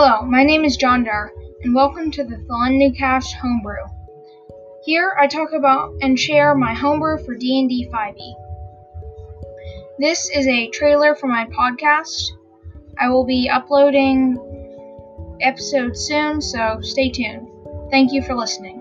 Hello, my name is Jandar, and welcome to the Thillendencast Homebrew. Here I talk about and share my homebrew for D&D 5e. This is a trailer for my podcast. I will be uploading episodes soon, so stay tuned. Thank you for listening.